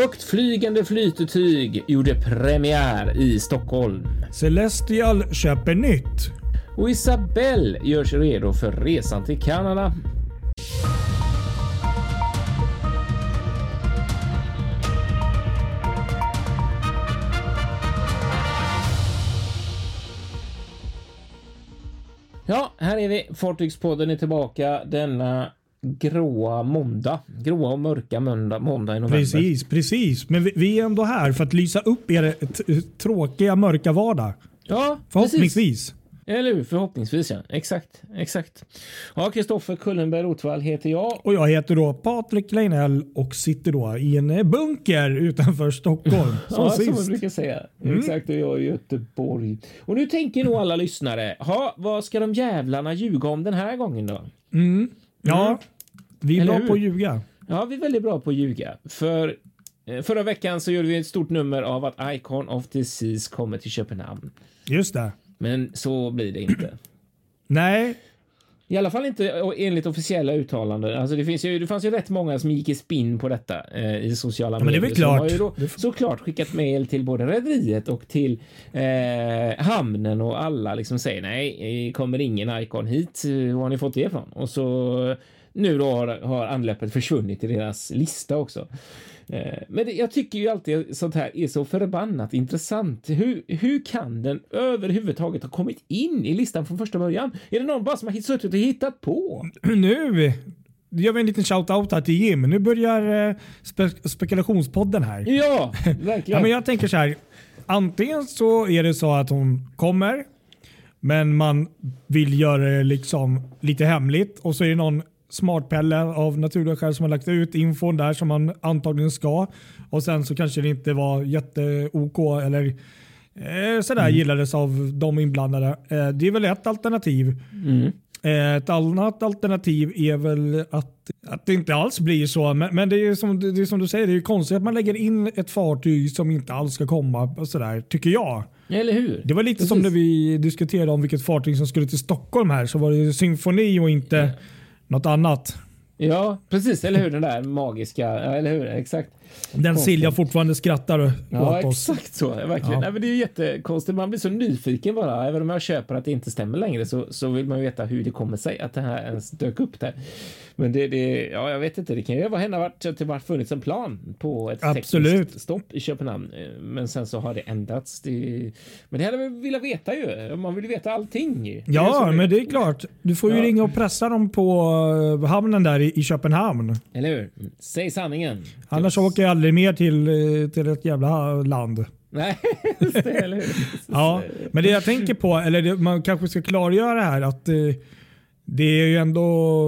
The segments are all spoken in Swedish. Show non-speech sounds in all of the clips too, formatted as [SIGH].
högtflygande flytetyg gjorde premiär i Stockholm. Celestial köper nytt. Och Isabelle gör sig redo för resan till Kanada. Ja, här är vi. Fartygspodden är tillbaka denna gråa måndag. Gråa och mörka måndag, måndag i november. Precis, precis. Men vi, vi är ändå här för att lysa upp er tråkiga mörka vardag. Ja, Förhoppningsvis. Precis. Eller hur? Förhoppningsvis ja. Exakt, exakt. Ja, Kristoffer Kullenberg Rotvall heter jag. Och jag heter då Patrik Leinell och sitter då i en bunker utanför Stockholm. [LAUGHS] Som ja, sist. som man brukar säga. Mm. Exakt, och jag är i Göteborg. Och nu tänker nog alla lyssnare, ha, vad ska de jävlarna ljuga om den här gången då? Mm. Ja, Mm. vi är Eller bra hur? på att ljuga. Ja, vi är väldigt bra på att ljuga. För eh, förra veckan så gjorde vi ett stort nummer av att Icon of the Seas kommer till Köpenhamn. Just det. Men så blir det inte. [CLEARS THROAT] Nej, I alla fall inte enligt officiella uttalanden. Alltså det, finns ju, det fanns ju rätt många som gick i spinn på detta eh, i sociala men det är medier. väl de har klart. ju då såklart skickat mejl till både rederiet och till eh, hamnen och alla liksom säger nej, eh, kommer ingen Icon hit. Eh, Var har ni fått det ifrån? Och så nu då har, har anlöpet försvunnit i deras lista också. Eh, Men det, jag tycker ju alltid sånt här är så förbannat intressant. Hur, hur kan den överhuvudtaget ha kommit in i listan från första början? Är det någon bara som har suttit och hittat på? [CLEARS THROAT] nu gör vi en liten shout-out här till Jim. Nu börjar eh, spe spekulationspodden här. Ja, [LAUGHS] verkligen. Ja, men jag tänker så här. Antingen så är det så att hon kommer, men man vill göra det liksom lite hemligt och så är det någon smartpelle av naturliga skäl som har lagt ut infon där som man antagligen ska. Och sen så kanske det inte var jätte-OK eller eh, sådär gillades av de inblandade. Eh, det är väl ett alternativ. Mm. Eh, Ett annat alternativ är väl att, att det inte alls blir så. Men, men det, är som, det är som du säger, det är ju konstigt att man lägger in ett fartyg som inte alls ska komma. och Sådär, tycker jag. Eller hur? Det var lite som när vi diskuterade om vilket fartyg som skulle till Stockholm här. Så var det symfoni och inte något annat. Ja, precis. Eller hur? Den där magiska. Ja, eller hur? Exakt. Den Silja fortfarande skrattar Ja, åt oss. exakt så. Verkligen. Ja. Nej, men det är jättekonstigt. Man blir så nyfiken bara. Även om jag köper att det inte stämmer längre så, så vill man ju veta hur det kommer sig att det här ens dök upp där. Men det, det ja, jag vet inte. Det kan ju vara hända varit att det har funnits en plan på ett Absolut. tekniskt stopp i Köpenhamn. Men sen så har det ändrats. Det, men det hade vi velat veta ju. Man vill veta allting. Det Ja, så men det är klart. Du får ju Ja. ringa och pressa dem på eh, hamnen där i, i Köpenhamn. Eller hur? Säg sanningen. Annars åker jag aldrig mer till, eh, till ett jävla land. Nej, [LAUGHS] just det, eller hur? [LAUGHS] Ja, men det jag tänker på, eller det, man kanske ska klargöra här att eh, det är ju ändå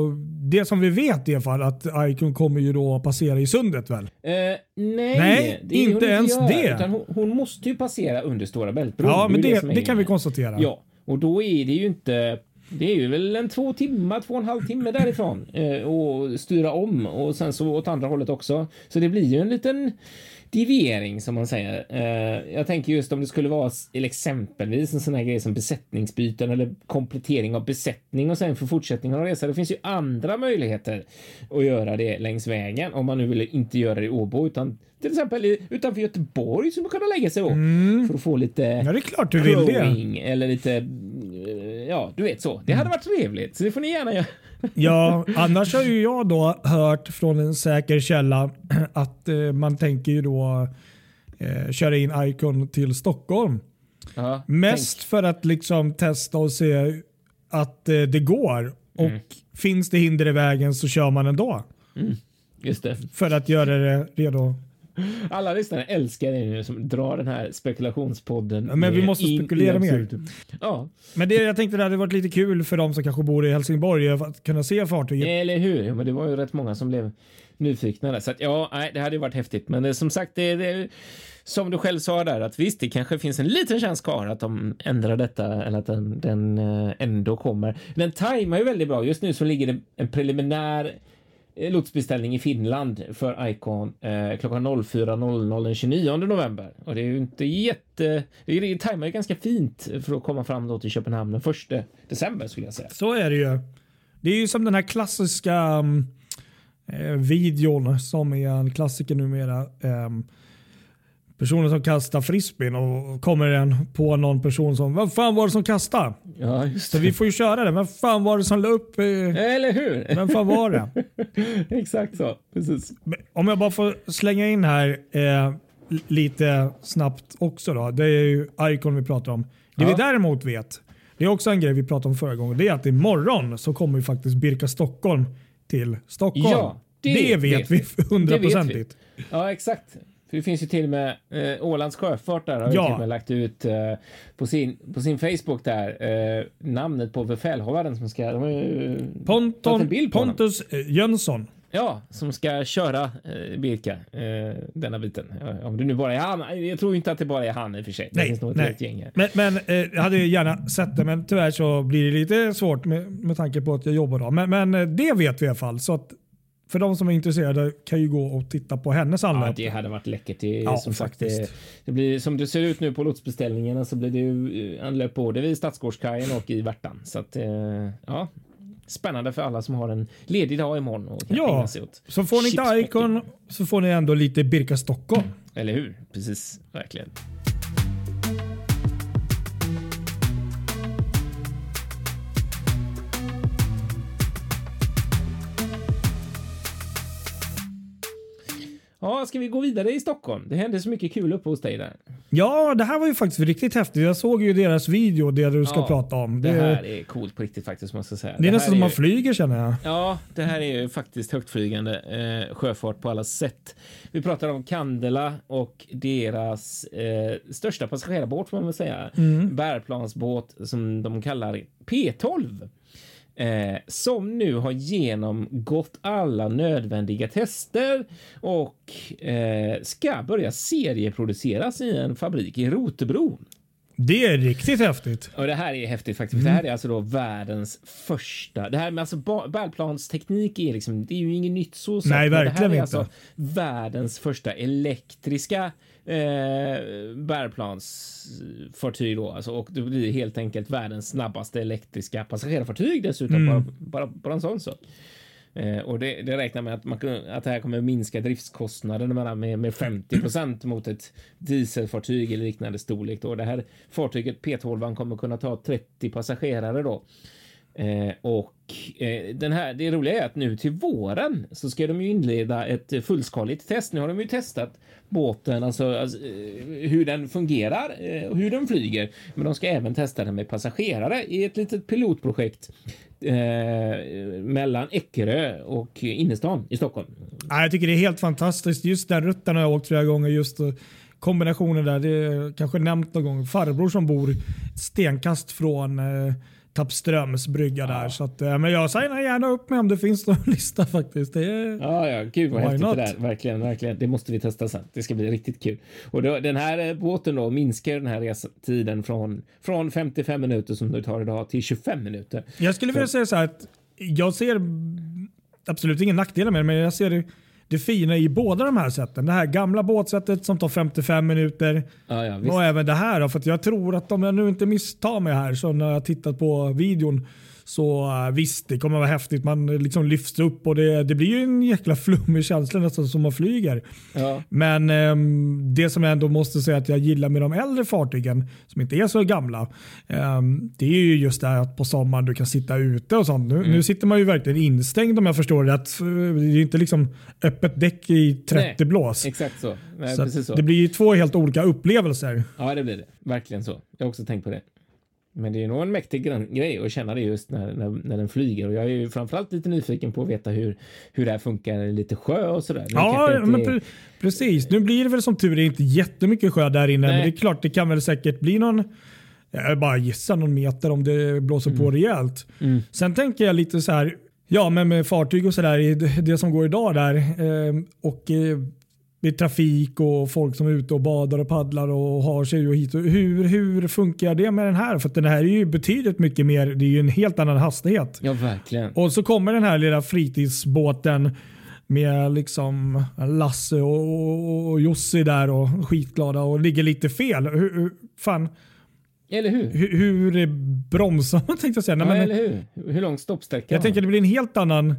det som vi vet i alla fall att Icon kommer ju då passera i sundet väl? Eh, nej, Nej, det inte ens gör, det. Hon, hon måste ju passera under Stora Bältbron. Ja, men ju det, är det kan vi konstatera. Ja, och då är det ju inte... Det är ju väl en två timmar, två och en halv timme därifrån eh, och styra om och sen så åt andra hållet också. Så det blir ju en liten deviering som man säger. Eh, jag tänker just om det skulle vara exempelvis en sån här grej som besättningsbyten eller komplettering av besättning och sen för fortsättningen av resan. Det finns ju andra möjligheter att göra det längs vägen om man nu vill inte göra det i Åbo utan till exempel utanför Göteborg som man kunna lägga sig då för att få lite Mm. Ja, det är klart du vill det. eller lite, eh, ja, du vet så. Det hade varit trevligt, så det får ni gärna göra. [LAUGHS] Ja, annars har ju jag då hört från en säker källa [CLEARS THROAT] att eh, man tänker ju då eh, köra in Icon till Stockholm. Ja, Mest för att liksom testa och se att eh, det går. Och Mm. finns det hinder i vägen så kör man ändå. tänk, just det. För att göra det redo. [LAUGHS] Alla lyssnare älskar det nu som drar den här spekulationspodden. Ja, men vi måste in spekulera mer. Ja, Men det, jag tänkte det hade varit lite kul för de som kanske bor i Helsingborg att kunna se fartyget. eller hur? Ja, men det var ju rätt många som blev nyfikna där. Så att, ja, nej, det hade ju varit häftigt. Men det, som sagt, det, det som du själv sa där, att visst, det kanske finns en liten chans kvar att de ändrar detta eller att den, den eh, ändå kommer. Den tajmar ju väldigt bra. Just nu så ligger det en preliminär Eh, lotsbeställning i Finland för Icon eh, klockan 04.00 den 29 november. Och det är ju inte jätte... Det, det tajmar ju ganska fint för att komma fram då till Köpenhamn den 1 december skulle jag säga. Så är det ju. Det är ju som den här klassiska um, eh, videon som är en klassiker numera. Um, personen som kastar frisbeen och kommer den på någon person som Vad fan var det som kastade? Ja, just Så vi får ju köra det. Vem fan var det som la upp? Eh, Eller hur? vem fan var det? [LAUGHS] Exakt så. Precis. Om jag bara får slänga in här eh, lite snabbt också då. Det är ju Icon vi pratar om. Det Ja. vi däremot vet, det är också en grej vi pratade om förra gången. Det är att imorgon så kommer ju faktiskt Birka Stockholm till Stockholm. Ja, det det vet vi. hundraprocentigt. Ja, exakt. För det finns ju till och med eh, Ålands Sjöfart där har ju Ja. till och med lagt ut eh, på, sin, på sin Facebook där eh, namnet på befälhavaren som ska... De har ju en Ponton, bild på honom. Pontus eh, Jönsson. Ja, som ska köra eh, Birka eh, denna biten. Om det nu bara är han. Jag tror inte att det bara är han i och för sig. Det Nej, finns nog ett nej. gäng här. Men, men eh, jag hade ju gärna sett det, men tyvärr så blir det lite svårt med, med tanke på att jag jobbar. Då. Men, men eh, det vet vi i alla fall. Så att för de som är intresserade kan ju gå och titta på hennes Ja, anlopp. det hade varit läckert. Det, Ja, som sagt, faktiskt. det, det blir, som det ser ut nu på lotsbeställningarna så blir det ju eh, anlöp både vid Stadsgårdskajen och i Värtan. Så att, eh, ja, spännande för alla som har en ledig dag imorgon och kan Ja, sig åt så får ni inte. Icon så får ni ändå lite Birka Stockholm. Eller hur? Precis, verkligen. Ja, ska vi gå vidare i Stockholm? Det hände så mycket kul uppe hos dig där. Ja, det här var ju faktiskt riktigt häftigt. Jag såg ju deras video, det du ska Ja, prata om. Det Det, här är coolt på riktigt faktiskt måste jag säga. det är här nästan som man ju- flyger känner jag. Ja, det här är ju faktiskt högtflygande eh, sjöfart på alla sätt. Vi pratar om Candela och deras eh, största passagerarbåt får man väl säga. Bärplansbåt som de kallar P12. Eh, som nu har genomgått alla nödvändiga tester och eh, ska börja serieproduceras i en fabrik i Rotebro. Det är riktigt häftigt. Och det här är häftigt faktiskt. För det här är alltså då världens första. Det här med alltså bärplansteknik är liksom, det är ju inget nytt så. Nej, verkligen Det här är inte. alltså världens första elektriska eh, bärplansfartyg då. Alltså, och det blir helt enkelt världens snabbaste elektriska passagerarfartyg dessutom. Mm. Bara, bara, bara en sån sak. Eh, och det, det räknar med att, man, att det här kommer minska driftskostnaden med, med, med 50 procent mot ett dieselfartyg eller liknande storlek. Då. Det här fartyget P12 kommer kunna ta 30 passagerare då. Eh, och eh, den här, det roliga är att nu till våren så ska de ju inleda ett fullskaligt test. Nu har de ju testat båten, alltså, alltså eh, hur den fungerar eh, och hur den flyger. Men de ska även testa den med passagerare i ett litet pilotprojekt eh, mellan Eckerö och innerstan i Stockholm. Ja, jag tycker det är helt fantastiskt. Just den rutten har jag åkt flera gånger. Just eh, kombinationen där. Det är kanske nämnt någon gång. Farbror som bor ett stenkast från eh, Tappströms brygga där. Så att, eh, men jag signar gärna upp mig om det finns [LAUGHS] någon lista faktiskt. Det är, Ja, ja, gud vad häftigt not? det där. Verkligen, verkligen. Det måste vi testa sen. Det ska bli riktigt kul. Och då, den här eh, båten då minskar den här restiden från, från 55 minuter som det tar idag till 25 minuter. Jag skulle vilja säga så här att jag ser absolut ingen nackdelar med det, men jag ser det, fina i båda de här sätten. Det här gamla båtsättet som tar 55 minuter Ja, ja, och även det här. För jag tror att om jag nu inte misstar mig här så när jag tittat på videon så uh, visst, det kommer vara häftigt. Man liksom lyfts upp och det, det blir ju en jäkla flummig känsla nästan som man flyger. Ja, Men ehm, det som jag ändå måste säga att jag gillar med de äldre fartygen som inte är så gamla. ehm, det är ju just det här att på sommaren du kan sitta ute och sånt. Nu, Mm. nu sitter man ju verkligen instängd om jag förstår det rätt. Det är inte liksom öppet däck i 30 Nej, blås. exakt så. Nej, Så precis att så. Det blir ju två helt olika upplevelser. Ja, det blir det. Verkligen så. Jag har också tänkt på det. Men det är nog en mäktig grej att känna det just när, när, när den flyger. Och jag är ju framförallt lite nyfiken på att veta hur, hur det här funkar lite sjö och sådär. Ja, men är- pre- precis. Nu blir det väl som tur är inte jättemycket sjö där inne. Nej. Men det är klart, det kan väl säkert bli någon, jag bara gissar någon meter om det blåser på rejält. Mm. Sen tänker jag lite så här, ja men med fartyg och sådär, det- som går idag där eh, och med trafik och folk som är ute och badar och paddlar och har sig och hit. och- Hur, hur funkar det med den här? För att den här är ju betydligt mycket mer, det är ju en helt annan hastighet. Ja, verkligen. Och så kommer den här lilla fritidsbåten med liksom Lasse och, och, och Jussi där och skitglada och ligger lite fel. Hur, hur, fan, Eller hur? hur, hur bromsar man tänkte jag säga. Nej, Ja, men, eller hur? Hur lång stoppsträcka? jag tänker det blir en helt annan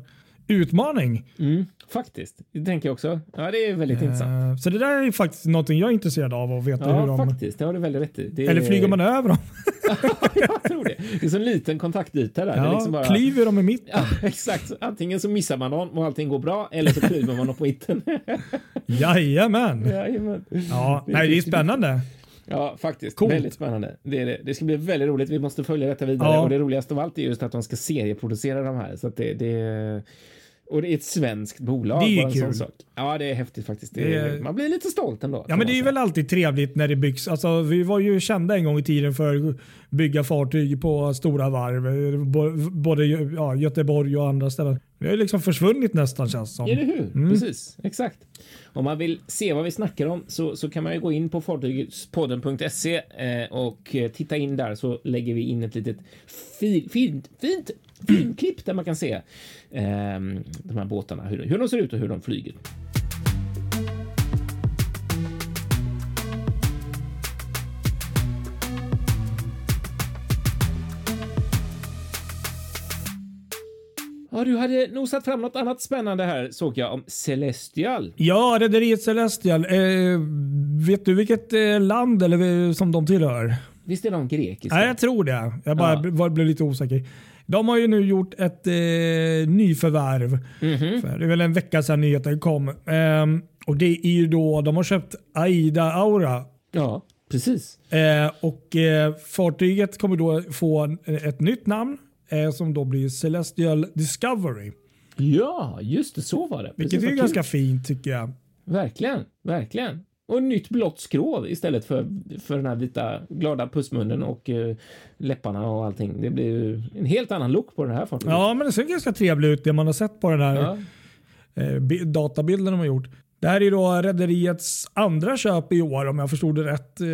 utmaning. Mm, faktiskt, det tänker jag också. Ja, det är väldigt intressant. Eh, Så det där är faktiskt någonting jag är intresserad av att veta hur Ja, de... faktiskt. Det har du väldigt rätt i. Det Eller är- flyger man över dem? [LAUGHS] jag tror det. Det är så en liten kontaktyta där. det är Ja, liksom bara... Klyver dem i mitten? Ja, [LAUGHS] exakt. Antingen så missar man någon och allting går bra eller så klyver man dem på mitten. [LAUGHS] Jajamän! Jajamän. Ja, nej, det är spännande. Ja, faktiskt. Coolt. Väldigt spännande. Det, är det. det ska bli väldigt roligt. Vi måste följa detta vidare Ja. och det roligaste av allt är just att de ska serieproducera de här. Så det, det, och det är ett svenskt bolag. Det är ju kul. Ja, det är häftigt faktiskt. Det, Det Man blir lite stolt ändå. Ja, men det är väl alltid trevligt när det byggs. Alltså, vi var ju kända en gång i tiden för att bygga fartyg på stora varv. Både ja, Göteborg och andra ställen. Det har ju liksom försvunnit nästan känns det som. Eller hur? Mm. Precis, exakt. Om man vill se vad vi snackar om så, så kan man ju gå in på fartygspodden.se eh, och eh, titta in där så lägger vi in ett litet fi, fint, [CLEARS THROAT] fint filmklipp där man kan se eh, de här båtarna, hur, hur de ser ut och hur de flyger. Ja, du hade nosat fram något annat spännande här såg jag om Celestial. Ja, Rederiet Celestial. Eh, vet du vilket eh, land eller eh, som de tillhör? Visst är de grekiska? Nej, jag tror det. Jag bara Ja. var, blev lite osäker. De har ju nu gjort ett eh, nyförvärv. Mhm. För det är väl en vecka sedan nyheten kom. Ehm, och det är ju då, de har köpt Aida Aura. Ja, precis. Eh, och eh, fartyget kommer då få ett nytt namn eh, som då blir Celestial Discovery. Ja, just det, så var det. Vilket Precis, är vad ganska fint tycker jag. Verkligen, verkligen. Och nytt blått skrov istället för, för den här vita glada pussmunnen och eh, läpparna och allting. Det blir ju en helt annan look på det här fartyget. Ja, men det ser ganska trevligt ut det man har sett på den här Ja. eh, bi- databilden de har gjort. Det här är då rederiets andra köp i år om jag förstod det rätt. Eh,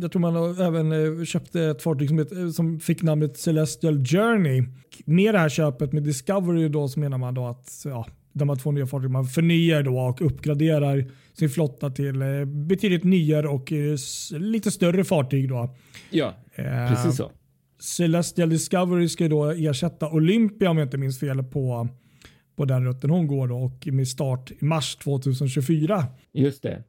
jag tror man även eh, köpte ett fartyg som, fick namnet Celestial Journey. Med det här köpet med Discovery då så menar man då att ja, de här två nya fartygen man förnyar då och uppgraderar sin flotta till eh, betydligt nyare och lite större fartyg. Då. ja, precis så. Celestial Discovery ska då ersätta Olympia om jag inte minns fel på, på den rutten hon går då och med start i mars 2024. Just det.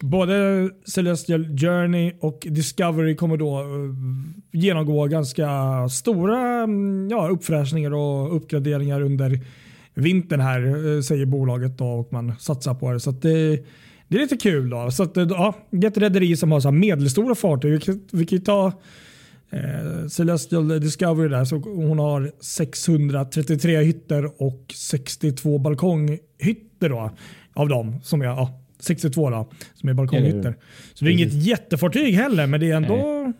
Både Celestial Journey och Discovery kommer då eh, genomgå ganska stora mm, ja, uppfräschningar och uppgraderingar under vintern här eh, säger bolaget då och man satsar på det. Så det, det är lite kul. då. Så att, eh, ja, ett rederi som har så medelstora fartyg. Vi kan, vi kan ta Eh, Celestial Discovery där, så hon har 633 hytter och 62 balkonghytter då, av dem. Som är, ja, 62 då, som är balkonghytter. Så det är Precis. inget jättefartyg heller, men det är ändå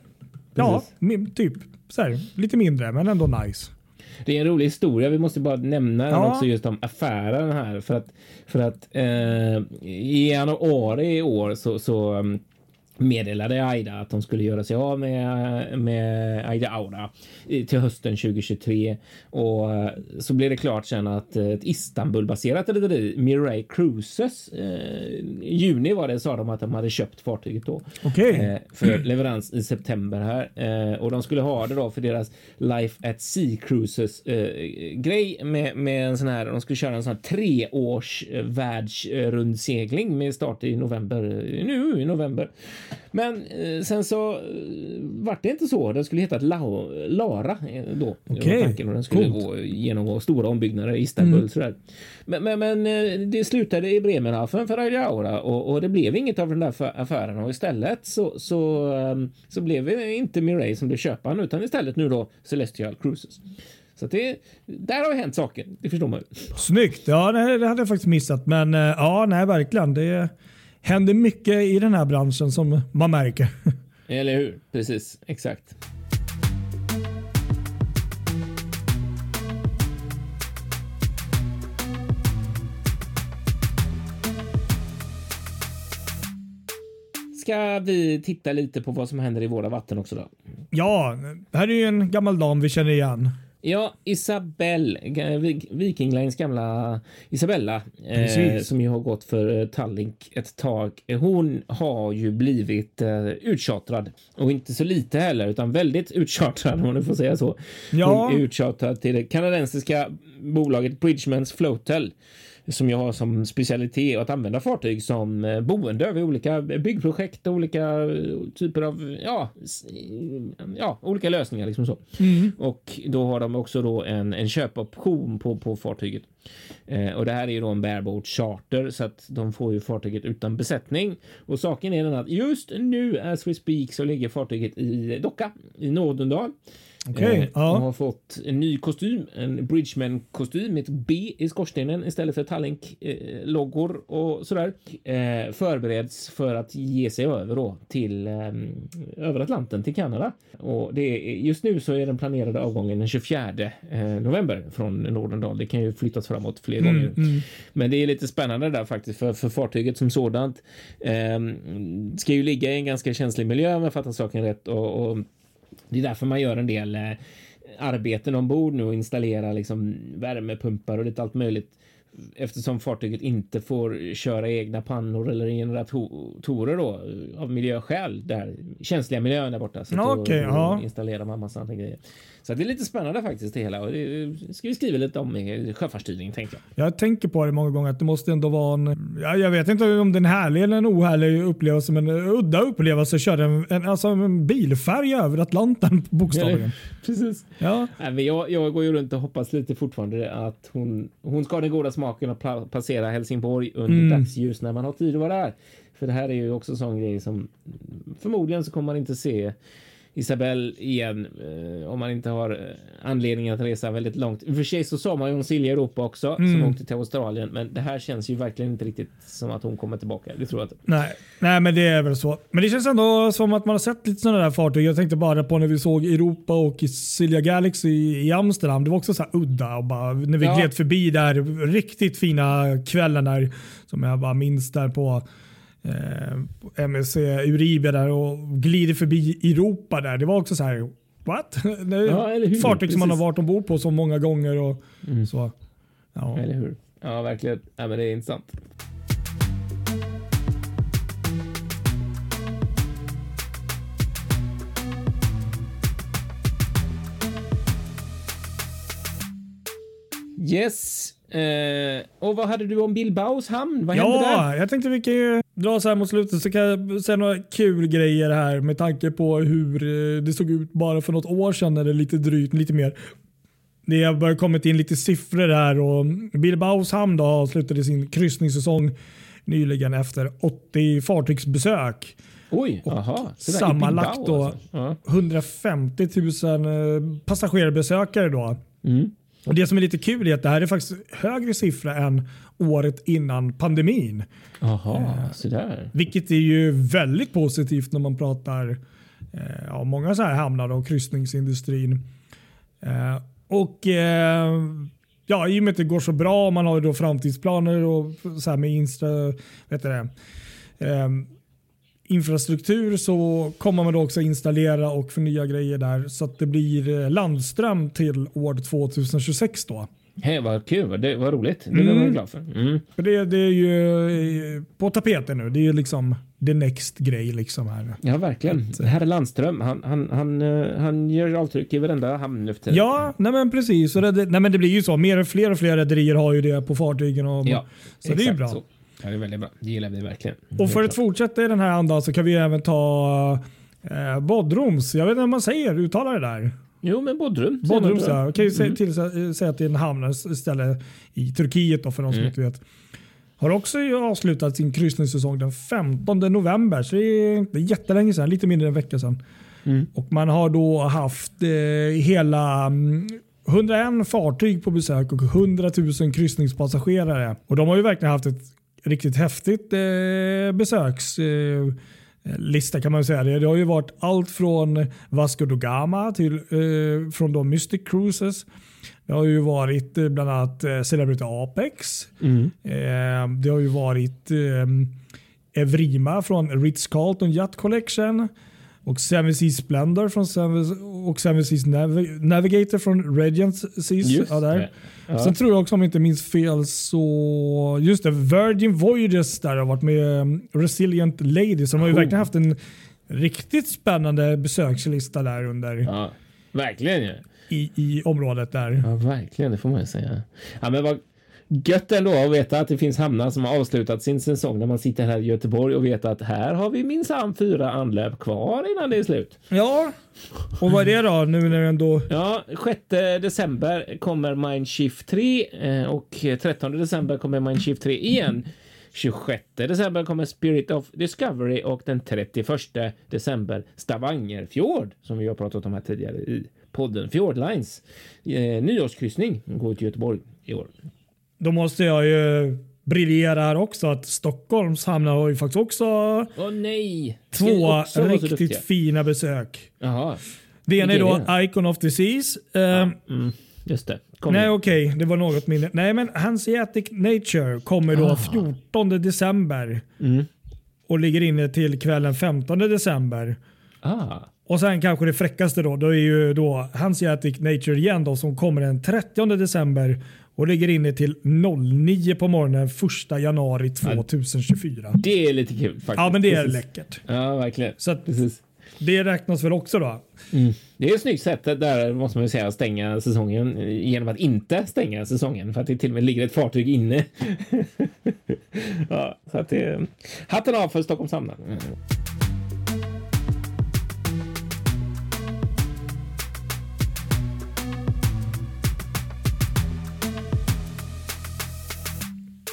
ja, typ så här, lite mindre, men ändå nice. Det är en rolig historia. Vi måste bara nämna den Ja. också just om affären här för att för att eh, i januari i år så, så um, meddelade Aida att de skulle göra sig av med, med Aida Aura till hösten 2023 och eh, så blev det klart sen att eh, ett Istanbul-baserat rederi, Mirai Cruises, eh, i juni var det sa de att de hade köpt fartyget då eh, för [CLEARS THROAT] leverans i september här och de skulle ha det då för deras Life at Sea Cruises grej med, med en sån här. De skulle köra en sån här treårs världsrundsegling med start i november nu i november. Men eh, sen så eh, vart det inte så. Den skulle heta La- Lara eh, då. Okej, och den skulle coolt. gå, genomgå stora ombyggnader i Istanbul. Sådär. Men, men, men det slutade i Bremerhaven för Aura och, och det blev inget av den där affären och istället så, så, ehm, så blev det inte Mirai som blev köparen utan istället nu då Celestial Cruises. Så det, där har hänt saker, det förstår man ju. Snyggt. Ja, det, hade jag faktiskt missat. Men ja, nej, verkligen. Det händer mycket i den här branschen som man märker. [LAUGHS] Eller hur? Precis, exakt. Ska vi titta lite på vad som händer i våra vatten också då? Ja, det här är ju en gammal dam vi känner igen. Ja, Isabelle, Viking Lines gamla Isabella, eh, som ju har gått för Tallink ett tag. Hon har ju blivit eh, uttjatrad och inte så lite heller, utan väldigt uttjatrad om man får säga så. Ja. Hon är uttjatrad till det kanadensiska bolaget Bridgemans Floatel som jag har som specialitet att använda fartyg som eh, boende vid olika byggprojekt och olika eh, typer av ja, ja, olika lösningar. Liksom så. Mm. Och då har de också då en, en köpoption på, på fartyget. Eh, och det här är ju då en bareboat charter så att de får ju fartyget utan besättning. Och saken är den att just nu as we speak så ligger fartyget i docka i Nådendal. Okay, eh, ja. har fått en ny kostym, en Bridgeman kostym med ett B i skorstenen istället för Tallink eh, och sådär. Eh, förbereds för att ge sig över då till eh, över Atlanten till Kanada och det är, just nu så är den planerade avgången den 24 eh, november från Nordendal. Det kan ju flyttas framåt fler mm, gånger, mm. men det är lite spännande där faktiskt för, för fartyget som sådant ehm, ska ju ligga i en ganska känslig miljö om jag fattar saken rätt och, och det är därför man gör en del eh, arbeten ombord nu och installerar liksom värmepumpar och lite allt möjligt eftersom fartyget inte får köra egna pannor eller generatorer då av miljöskäl där känsliga miljön där borta. Så okay, då, då ja. installerar man massa andra grejer. Så det är lite spännande faktiskt det hela och det ska vi skriva lite om i sjöfartsstyrning tänker jag. Jag tänker på det många gånger att det måste ändå vara en, ja, jag vet inte om det är en härlig eller en ohärlig upplevelse men en udda upplevelse att köra en, en, alltså en bilfärja över Atlanten [LAUGHS] bokstavligen. [LAUGHS] Precis. Ja. Nej, men jag, jag går ju runt och hoppas lite fortfarande att hon, hon ska ha den goda smaken att passera Helsingborg under mm. dagsljus när man har tid att vara där. För det här är ju också sån grej som förmodligen så kommer man inte se Isabelle igen eh, om man inte har eh, anledning att resa väldigt långt. I och för sig så sa man ju om Silja Europa också mm. som åkte till Australien, men det här känns ju verkligen inte riktigt som att hon kommer tillbaka. Det tror jag inte. Nej, nej, men det är väl så. Men det känns ändå som att man har sett lite sådana där fartyg. Jag tänkte bara på när vi såg Europa och Silja Galaxy i Amsterdam. Det var också så här udda och bara när vi ja. gled förbi där riktigt fina kvällen där som jag bara minns där på eh, MSC Euribia där och glider förbi Europa där. Det var också så här, what? [LAUGHS] Det är ja, fartyg som man har varit ombord på så många gånger. Och mm. så. Ja. Eller hur? Ja, verkligen. Ja, men det är intressant. Yes, Eh, och vad hade du om Bilbaos hamn? Vad hände ja, där? jag tänkte vi kan ju dra så här mot slutet så kan jag säga några kul grejer här med tanke på hur eh, det såg ut bara för något år sedan eller lite drygt, lite mer. Det har börjat kommit in lite siffror här och Bilbaos hamn då avslutade sin kryssningssäsong nyligen efter 80 fartygsbesök. Oj, aha. Sammanlagt då alltså. 150 000 eh, passagerarbesökare då. Mm. Och Det som är lite kul är att det här är faktiskt högre siffra än året innan pandemin. Jaha, eh, sådär. Vilket är ju väldigt positivt när man pratar eh, om många så här hamnar och kryssningsindustrin. Eh, och eh, ja, I och med att det går så bra, man har då framtidsplaner och så här med Insta, vet det, eh, infrastruktur så kommer man då också installera och förnya grejer där så att det blir eh, landström till år 2026 då. Hej, vad kul. Det var roligt. Det mm. var jag glad för. Mm. Det, det, är ju eh, på tapeten nu. Det är ju liksom the next grej. Liksom här. Ja, verkligen. Att, Herr Landström, han, han, han, eh, han gör avtryck i varenda hamn nu Ja, nej men precis. Det, nej men det blir ju så. Mer fler och fler rederier har ju det på fartygen. Och, ja, så det är ju bra. Så. Ja, det är väldigt bra. Det gillar vi verkligen. Och för att fortsätta i den här andan så kan vi även ta eh, Bodrums. Jag vet inte om man säger, uttalar det där? Jo, men Bodrum. Bodrums ja. Jag kan ju mm. till, säga att det är en hamn ställe i Turkiet då, för de som mm. inte vet. Har också avslutat sin kryssningssäsong den 15 november. Så det är, det är jättelänge sedan, lite mindre än en vecka sedan. Mm. Och man har då haft eh, hela 101 mm, fartyg på besök och 100 000 kryssningspassagerare. Och de har ju verkligen haft ett riktigt häftigt eh, besökslista eh, kan man säga. Det har ju varit allt från Vasco da Gama till eh, från då Mystic Cruises. Det har ju varit eh, bland annat eh, Celebrity Apex. Mm. Eh, det har ju varit Evrima från Ritz-Carlton Yacht Collection. Och Seven Seas Splendor från Seven, och Seven Seas Nav- Navigator från Radiant Seas. Just ja, där. Ja. Sen tror jag också om jag inte minns fel så just det, Virgin Voyages där har varit med um, Resilient Lady. Så de har ju Cool. verkligen haft en riktigt spännande besökslista där under Ja, verkligen ju. i, i området där. Ja, verkligen. Det får man ju säga. Ja, men vad gött ändå att veta att det finns hamnar som har avslutat sin säsong när man sitter här i Göteborg och vet att här har vi minsann fyra anlöp kvar innan det är slut. Ja, och vad är det då nu när ändå... Ja, 6 december kommer Mindshift 3 eh, och 13 december kommer Mindshift 3 igen. 26 december kommer Spirit of Discovery och den 31 december Stavangerfjord som vi har pratat om här tidigare i podden Fjordlines. Eh, nyårskryssning går till Göteborg i år. Då måste jag ju briljera här också att Stockholms hamnar har ju faktiskt också Åh nej! Två också riktigt fina besök. Jaha, Det ena är då Icon of the Seas. Eh, mm, just det. Kom Nej okej, det var något mindre. Nej men Hanseatic Nature kommer då 14 december Mm. och ligger inne till kvällen 15 december. Ah, Och sen kanske det fräckaste då, då är ju då Hanseatic Nature igen då som kommer den 30 december och ligger inne till 09 på morgonen 1 januari 2024. det är lite kul faktiskt. Ja men det är Precis. läckert. Ja, verkligen. Så att Precis. det räknas väl också då? Mm. Det är ett snyggt sätt där måste man ju säga att stänga säsongen genom att inte stänga säsongen för att det till och med ligger ett fartyg inne. [LAUGHS] ja, så att det hatten av för Stockholms hamnar.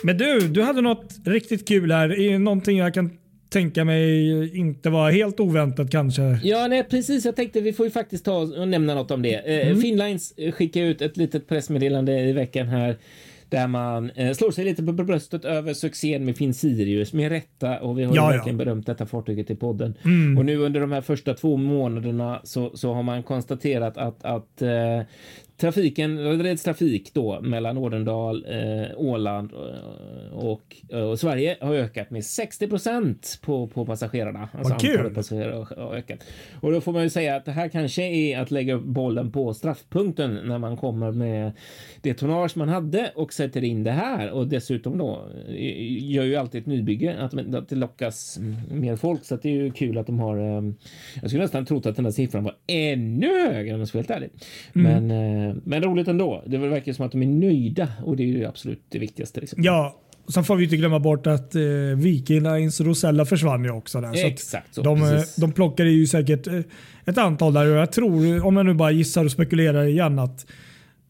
Men du, du hade något riktigt kul här. Är Någonting jag kan tänka mig inte var helt oväntat kanske. Ja, nej, precis. Jag tänkte vi får ju faktiskt ta och nämna något om det. Eh, Finnlines eh, skickar ut ett litet pressmeddelande i veckan här där man eh, slår sig lite på bröstet över succén med Finn Sirius med rätta och vi har Ja, ja. verkligen berömt detta fartyget i podden. Och nu under de här första två månaderna så, så har man konstaterat att, att eh, trafiken, Rederiets trafik då mellan Ådendal, eh, Åland eh, och, och Sverige har ökat med 60 procent på, på passagerarna. Alltså Vad kul. passagerare har ökat. Och då får man ju säga att det här kanske är att lägga bollen på straffpunkten när man kommer med det tonnage man hade och sätter in det här och dessutom då eh, gör ju alltid ett nybygge att, att det lockas mer folk så att det är ju kul att de har. eh, Jag skulle nästan trott att den här siffran var ännu högre om jag ska vara helt ärlig. Men, eh, men roligt ändå. Det verkar som att de är nöjda och det är ju absolut det viktigaste. Liksom. Ja, och sen får vi inte glömma bort att eh, Viking Lines Rosella försvann ju också där. Så Exakt så. de, eh, precis. de plockade ju säkert eh, ett antal där och jag tror, om jag nu bara gissar och spekulerar igen, att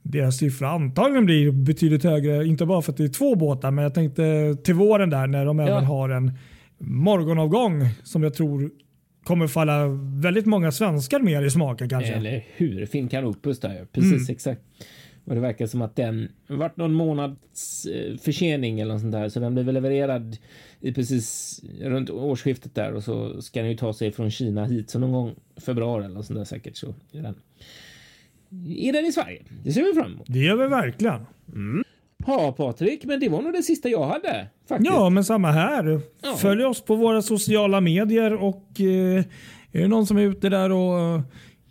deras siffra antagligen blir betydligt högre. Inte bara för att det är två båtar, men jag tänkte till våren där när de även har en morgonavgång som jag tror kommer falla väldigt många svenskar mer i smaken kanske. Eller hur? Finn Canopus där. Precis exakt. Och det verkar som att den vart någon månads eh, försening eller något sånt där, så den blev levererad i precis runt årsskiftet där och så ska den ju ta sig från Kina hit så någon gång februari eller något sånt där säkert så är den. Är den i Sverige? Det ser vi fram emot. Det gör vi verkligen. Ja, Patrik, men det var nog det sista jag hade faktiskt. Ja, men samma här. Ja. Följ oss på våra sociala medier och eh, är det någon som är ute där och eh,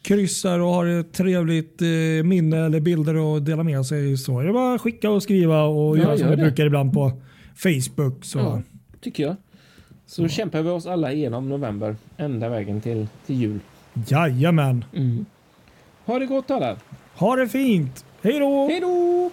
kryssar och har ett trevligt eh, minne eller bilder att dela med sig så är det bara att skicka och skriva och Ja, göra som vi brukar ibland på Facebook. Så. Ja, tycker jag. Så kämpar vi oss alla igenom november ända vägen till, till jul. Jajamän. Ha det gott alla. Ha det fint. Hej då! Hej då!